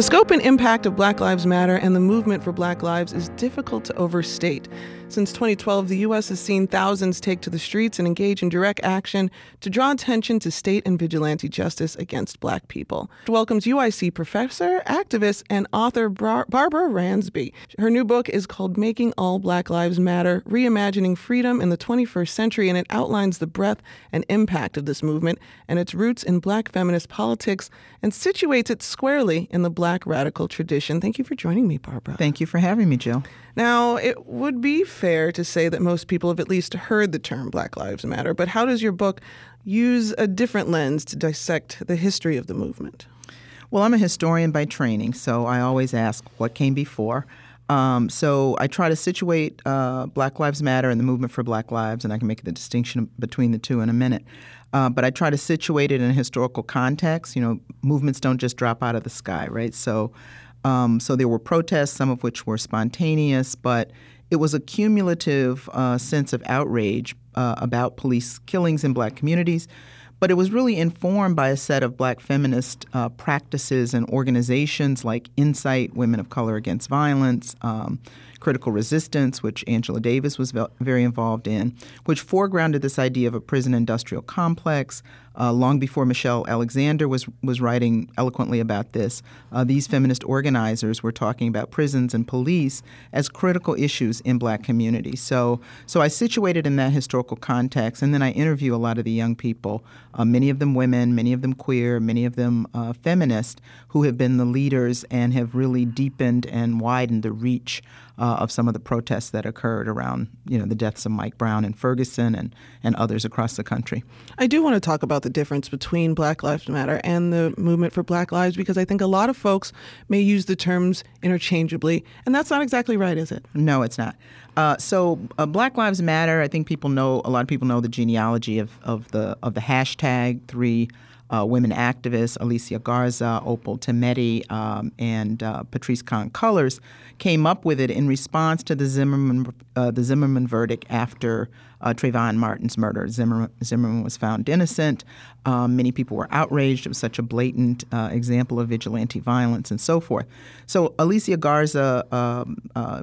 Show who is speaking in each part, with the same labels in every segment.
Speaker 1: The scope and impact of Black Lives Matter and the movement for Black Lives is difficult to overstate. Since 2012, the U.S. has seen thousands take to the streets and engage in direct action to draw attention to state and vigilante justice against black people. It welcomes UIC professor, activist, and author Bar- Barbara Ransby. Her new book is called Making All Black Lives Matter Reimagining Freedom in the 21st Century, and it outlines the breadth and impact of this movement and its roots in black feminist politics and situates it squarely in the black radical tradition. Thank you for joining me, Barbara.
Speaker 2: Thank you for having me, Jill.
Speaker 1: Now, it would be fair to say that most people have at least heard the term Black Lives Matter, but how does your book use a different lens to dissect the history of the movement?
Speaker 2: Well, I'm a historian by training, so I always ask what came before. Um, so I try to situate uh, Black Lives Matter and the movement for Black Lives, and I can make the distinction between the two in a minute. Uh, but I try to situate it in a historical context. You know, movements don't just drop out of the sky, right? So um, so there were protests, some of which were spontaneous, but it was a cumulative uh, sense of outrage uh, about police killings in black communities. But it was really informed by a set of black feminist uh, practices and organizations like INCITE, Women of Color Against Violence, um, critical resistance, which Angela Davis was very involved in, which foregrounded this idea of a prison industrial complex. Uh, long before Michelle Alexander was was writing eloquently about this, uh, these feminist organizers were talking about prisons and police as critical issues in Black communities. So, so I situated in that historical context, and then I interview a lot of the young people, uh, many of them women, many of them queer, many of them uh, feminist, who have been the leaders and have really deepened and widened the reach uh, of some of the protests that occurred around you know the deaths of Mike Brown and Ferguson and and others across the country.
Speaker 1: I do want to talk about the difference between Black Lives Matter and the movement for Black Lives because I think a lot of folks may use the terms interchangeably, and that's not exactly right, is it?
Speaker 2: No, it's not. Uh, so uh, Black Lives Matter. I think people know a lot of people know the genealogy of, of the of the hashtag three uh, women activists, Alicia Garza, Opal Tometi, um, and uh, Patrisse Khan-Cullors, came up with it in response to the Zimmerman, uh, the Zimmerman verdict after uh, Trayvon Martin's murder. Zimmerman, Zimmerman was found innocent. Um, many people were outraged. It was such a blatant uh, example of vigilante violence and so forth. So Alicia Garza um, uh,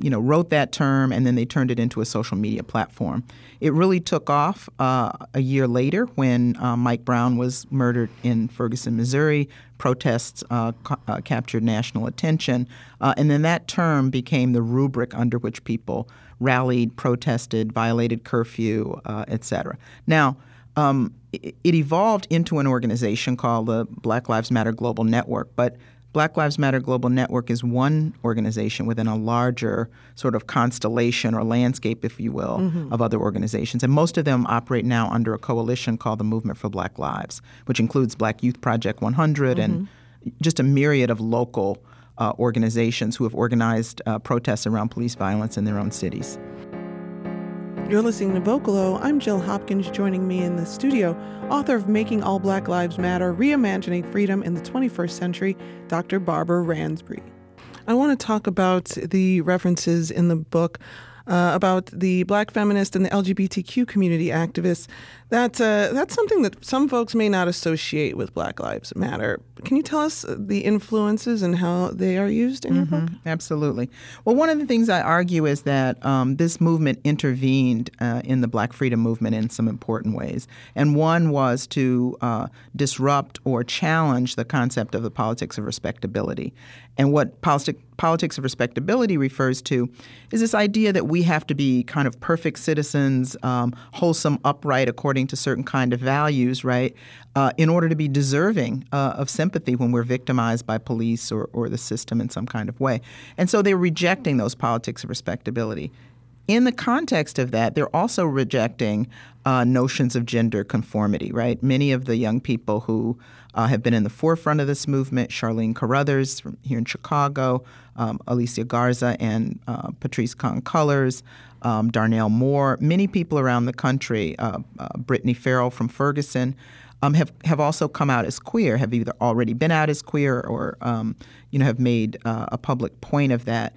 Speaker 2: you know, wrote that term and then they turned it into a social media platform. It really took off uh, a year later when uh, Mike Brown was murdered in Ferguson, Missouri. Protests uh, ca- uh, captured national attention, uh, and then that term became the rubric under which people rallied, protested, violated curfew, uh, et cetera. Now, um, it, it evolved into an organization called the Black Lives Matter Global Network, but Black Lives Matter Global Network is one organization within a larger sort of constellation or landscape, if you will, mm-hmm. of other organizations. And most of them operate now under a coalition called the Movement for Black Lives, which includes Black Youth Project 100 mm-hmm. and just a myriad of local uh, organizations who have organized uh, protests around police violence in their own cities.
Speaker 1: You're listening to Vocalo. I'm Jill Hopkins. Joining me in the studio, author of Making All Black Lives Matter Reimagining Freedom in the 21st Century, Dr. Barbara Ransby. I want to talk about the references in the book uh, about the black feminist and the LGBTQ community activists. That, uh, that's something that some folks may not associate with Black Lives Matter. Can you tell us the influences and how they are used in mm-hmm. your book?
Speaker 2: Absolutely. Well, one of the things I argue is that um, this movement intervened uh, in the Black freedom movement in some important ways. And one was to uh, disrupt or challenge the concept of the politics of respectability. And what politic, politics of respectability refers to is this idea that we have to be kind of perfect citizens, um, wholesome, upright, according to certain kind of values, right, uh, in order to be deserving uh, of sympathy when we're victimized by police or, or the system in some kind of way. And so they're rejecting those politics of respectability in the context of that, they're also rejecting uh, notions of gender conformity, right? Many of the young people who uh, have been in the forefront of this movement, Charlene Carruthers from here in Chicago, um, Alicia Garza and uh, Patrisse Khan-Cullors, um, Darnell Moore, many people around the country, uh, uh, Brittany Ferrell from Ferguson, um, have have also come out as queer, have either already been out as queer or um, you know have made uh, a public point of that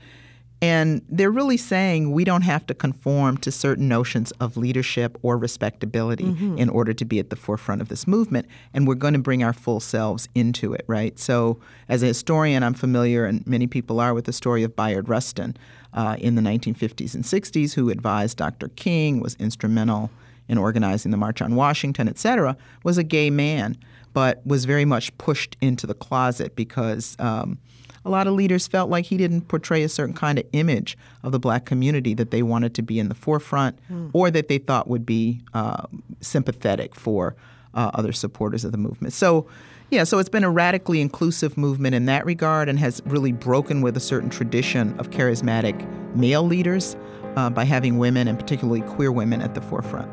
Speaker 2: And they're really saying we don't have to conform to certain notions of leadership or respectability mm-hmm. in order to be at the forefront of this movement. And we're going to bring our full selves into it, right? So, as a historian, I'm familiar, and many people are, with the story of Bayard Rustin uh, in the 1950s and 60s, who advised Dr. King, was instrumental in organizing the March on Washington, et cetera, was a gay man, but was very much pushed into the closet because. Um, a lot of leaders felt like he didn't portray a certain kind of image of the black community that they wanted to be in the forefront mm. or that they thought would be uh, sympathetic for uh, other supporters of the movement. So, yeah, so it's been a radically inclusive movement in that regard and has really broken with a certain tradition of charismatic male leaders uh, by having women and particularly queer women at the forefront.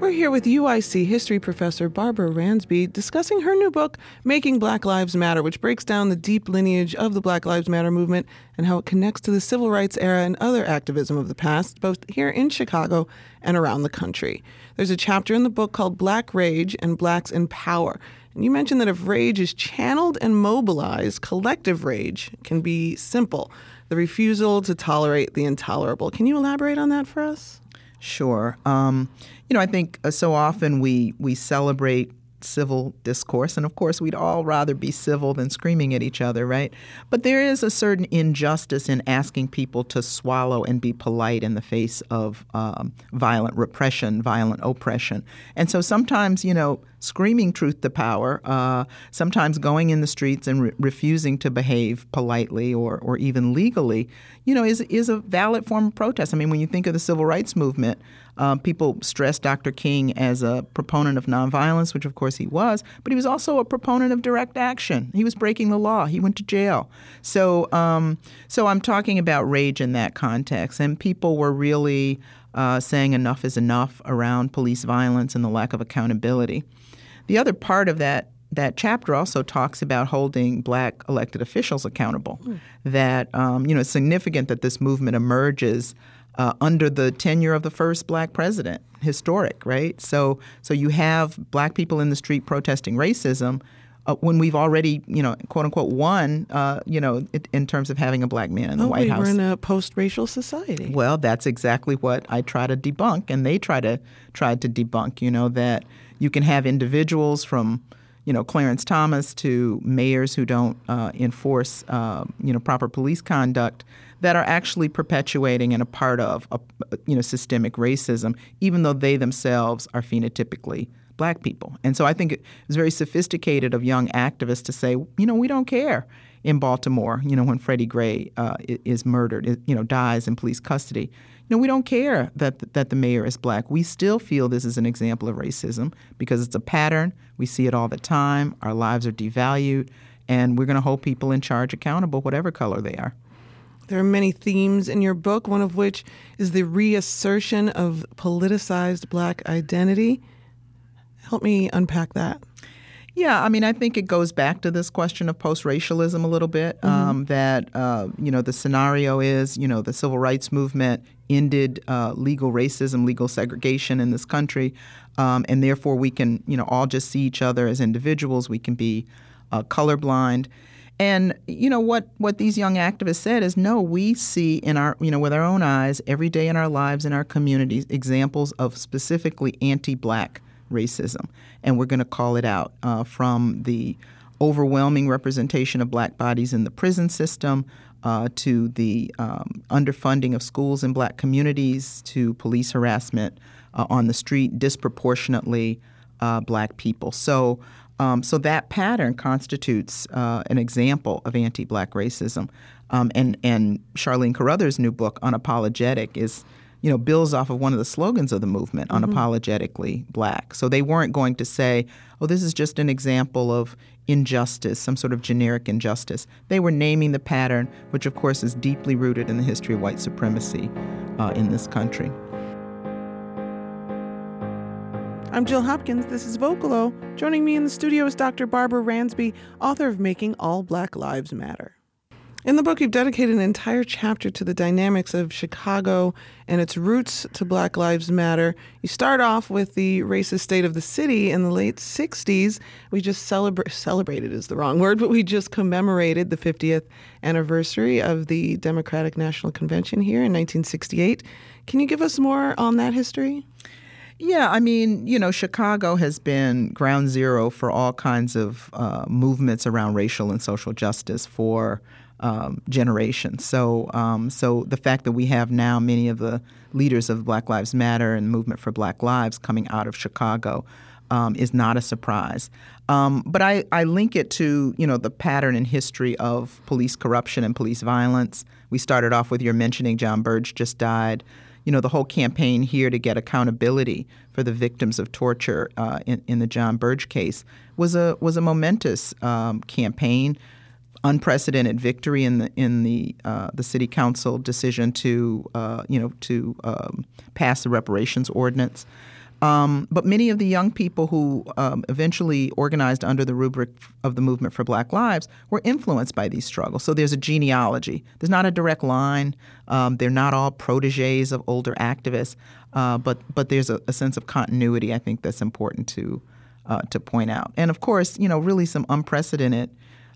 Speaker 1: We're here with UIC history professor Barbara Ransby discussing her new book, Making Black Lives Matter, which breaks down the deep lineage of the Black Lives Matter movement and how it connects to the civil rights era and other activism of the past, both here in Chicago and around the country. There's a chapter in the book called Black Rage and Blacks in Power. And you mentioned that if rage is channeled and mobilized, collective rage can be simple the refusal to tolerate the intolerable. Can you elaborate on that for us?
Speaker 2: Sure. Um, you know, I think uh, so often we we celebrate civil discourse. And of course, we'd all rather be civil than screaming at each other, right? But there is a certain injustice in asking people to swallow and be polite in the face of um, violent repression, violent oppression. And so sometimes, you know, screaming truth to power, uh, sometimes going in the streets and re- refusing to behave politely or, or even legally, you know, is, is a valid form of protest. I mean, when you think of the civil rights movement, uh, people stress Dr. King as a proponent of nonviolence, which of course he was, but he was also a proponent of direct action. He was breaking the law. He went to jail. So, um, so I'm talking about rage in that context, and people were really uh, saying enough is enough around police violence and the lack of accountability. The other part of that that chapter also talks about holding black elected officials accountable. Mm. That um, you know it's significant that this movement emerges uh, under the tenure of the first black president. Historic, right? So, so you have black people in the street protesting racism. Uh, when we've already, you know, quote unquote, won, uh, you know, it, in terms of having a black man in the
Speaker 1: oh,
Speaker 2: White
Speaker 1: we
Speaker 2: House.
Speaker 1: We're in a post-racial society.
Speaker 2: Well, that's exactly what I try to debunk, and they try to try to debunk. You know that you can have individuals from, you know, Clarence Thomas to mayors who don't uh, enforce, uh, you know, proper police conduct that are actually perpetuating and a part of a, you know systemic racism, even though they themselves are phenotypically black people. And so I think it was very sophisticated of young activists to say, you know, we don't care in Baltimore, you know, when Freddie Gray uh, is murdered, you know, dies in police custody. You know, we don't care that that the mayor is black. We still feel this is an example of racism because it's a pattern. We see it all the time. Our lives are devalued, and we're going to hold people in charge accountable, whatever color they are.
Speaker 1: There are many themes in your book, one of which is the reassertion of politicized black identity. Help me unpack that.
Speaker 2: Yeah, I mean, I think it goes back to this question of post-racialism a little bit. Mm-hmm. Um, that uh, you know, the scenario is, you know, the civil rights movement ended uh, legal racism, legal segregation in this country, um, and therefore we can, you know, all just see each other as individuals. We can be uh, colorblind. And you know what what these young activists said is no, we see in our you know with our own eyes every day in our lives in our communities examples of specifically anti-black racism, and we're going to call it out uh, from the overwhelming representation of black bodies in the prison system. Uh, to the um, underfunding of schools in black communities, to police harassment uh, on the street, disproportionately uh, black people. So um, so that pattern constitutes uh, an example of anti-black racism. Um, and and Charlene Carruthers' new book, Unapologetic, is you know builds off of one of the slogans of the movement, mm-hmm. unapologetically black. So they weren't going to say, oh, this is just an example of injustice, some sort of generic injustice. They were naming the pattern, which of course is deeply rooted in the history of white supremacy uh, in this country.
Speaker 1: I'm Jill Hopkins. This is Vocalo. Joining me in the studio is Dr. Barbara Ransby, author of Making All Black Lives Matter. In the book, you've dedicated an entire chapter to the dynamics of Chicago and its roots to Black Lives Matter. You start off with the racist state of the city in the late 60s. We just celebra- celebrated is the wrong word, but we just commemorated the 50th anniversary of the Democratic National Convention here in 1968. Can you give us more on that history?
Speaker 2: Yeah, I mean, you know, Chicago has been ground zero for all kinds of uh, movements around racial and social justice for um, generations. So, um, so the fact that we have now many of the leaders of Black Lives Matter and movement for Black Lives coming out of Chicago um, is not a surprise. Um, but I, I link it to you know the pattern and history of police corruption and police violence. We started off with your mentioning John Burge just died. You know the whole campaign here to get accountability for the victims of torture uh, in, in the John Burge case was a was a momentous um, campaign unprecedented victory in the in the uh, the city council decision to uh, you know to um, pass the reparations ordinance. Um, but many of the young people who um, eventually organized under the rubric of the movement for Black Lives were influenced by these struggles. So there's a genealogy. There's not a direct line. Um, they're not all proteges of older activists, uh, but but there's a, a, sense of continuity. I think that's important to uh, to point out. And of course, you know, really some unprecedented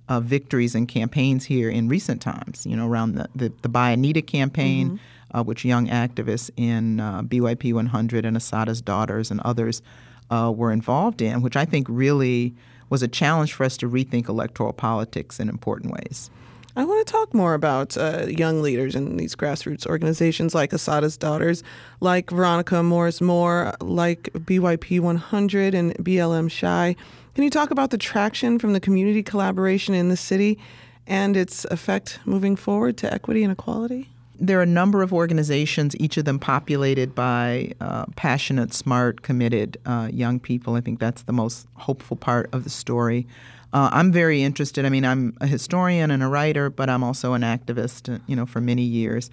Speaker 2: uh, victories and campaigns here in recent times. You know, around the the, the Bye Anita campaign, mm-hmm. uh, which young activists in uh, BYP 100 and Assata's Daughters and others uh, were involved in, which I think really was a challenge for us to rethink electoral politics in important ways.
Speaker 1: I want to talk more about uh, young leaders in these grassroots organizations like Assata's Daughters, like Veronica Morris Moore, like BYP 100 and BLM Chi. Can you talk about the traction from the community collaboration in the city and its effect moving forward to equity and equality?
Speaker 2: There are a number of organizations, each of them populated by uh, passionate, smart, committed uh, young people. I think that's the most hopeful part of the story. Uh, I'm very interested. I mean, I'm a historian and a writer, but I'm also an activist, uh, you know, for many years.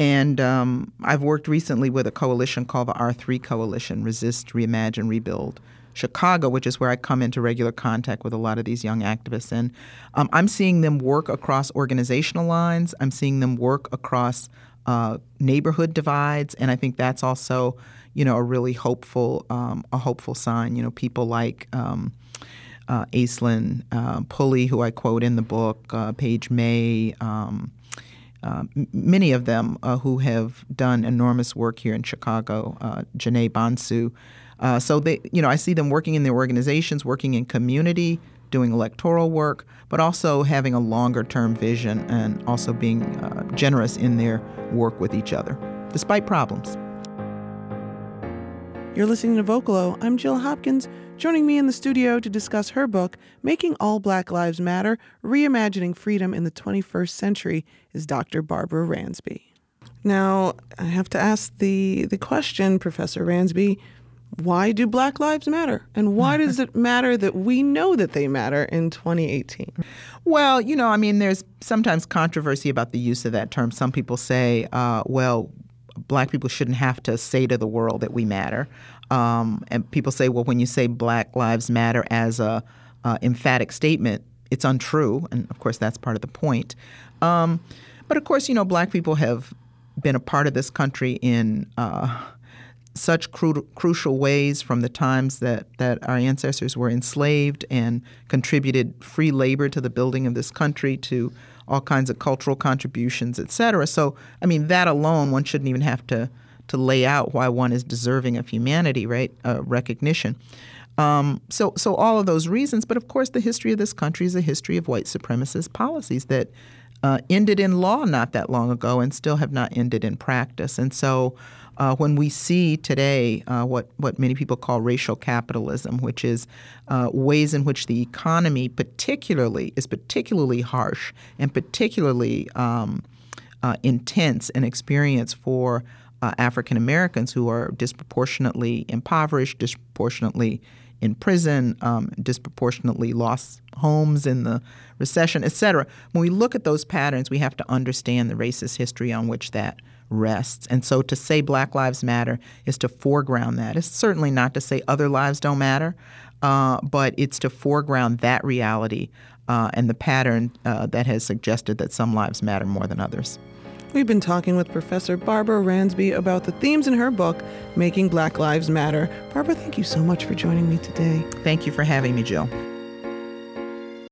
Speaker 2: And um, I've worked recently with a coalition called the R3 Coalition Resist, Reimagine, Rebuild Chicago, which is where I come into regular contact with a lot of these young activists. And um, I'm seeing them work across organizational lines, I'm seeing them work across uh, neighborhood divides. And I think that's also, you know, a really hopeful, um, a hopeful sign. You know, people like, um, uh, Aislinn uh, Pulley, who I quote in the book, uh, Paige May, um, uh, many of them uh, who have done enormous work here in Chicago, uh, Janae Bonsu. Uh, so they, you know, I see them working in their organizations, working in community, doing electoral work, but also having a longer term vision and also being uh, generous in their work with each other, despite problems.
Speaker 1: You're listening to Vocalo. I'm Jill Hopkins. Joining me in the studio to discuss her book, Making All Black Lives Matter Reimagining Freedom in the 21st Century, is Dr. Barbara Ransby. Now, I have to ask the, the question, Professor Ransby why do Black Lives Matter? And why does it matter that we know that they matter in 2018?
Speaker 2: Well, you know, I mean, there's sometimes controversy about the use of that term. Some people say, uh, well, black people shouldn't have to say to the world that we matter. Um, and people say, well, when you say Black Lives Matter as a uh, emphatic statement, it's untrue. And of course, that's part of the point. Um, but of course, you know, black people have been a part of this country in uh, such cru- crucial ways from the times that, that our ancestors were enslaved and contributed free labor to the building of this country, to all kinds of cultural contributions, et cetera. So, I mean, that alone, one shouldn't even have to, to lay out why one is deserving of humanity, right? Uh, recognition. Um, so, so all of those reasons, but of course, the history of this country is a history of white supremacist policies that uh, ended in law not that long ago and still have not ended in practice. And so, uh, when we see today uh, what, what many people call racial capitalism, which is uh, ways in which the economy particularly is particularly harsh and particularly um, uh, intense and experience for uh, African Americans who are disproportionately impoverished, disproportionately in prison, um, disproportionately lost homes in the recession, et cetera. When we look at those patterns, we have to understand the racist history on which that rests. And so to say Black Lives Matter is to foreground that. It's certainly not to say other lives don't matter, uh, but it's to foreground that reality uh, and the pattern uh, that has suggested that some lives matter more than others.
Speaker 1: We've been talking with Professor Barbara Ransby about the themes in her book, Making Black Lives Matter. Barbara, thank you so much for joining me today.
Speaker 2: Thank you for having me, Jill.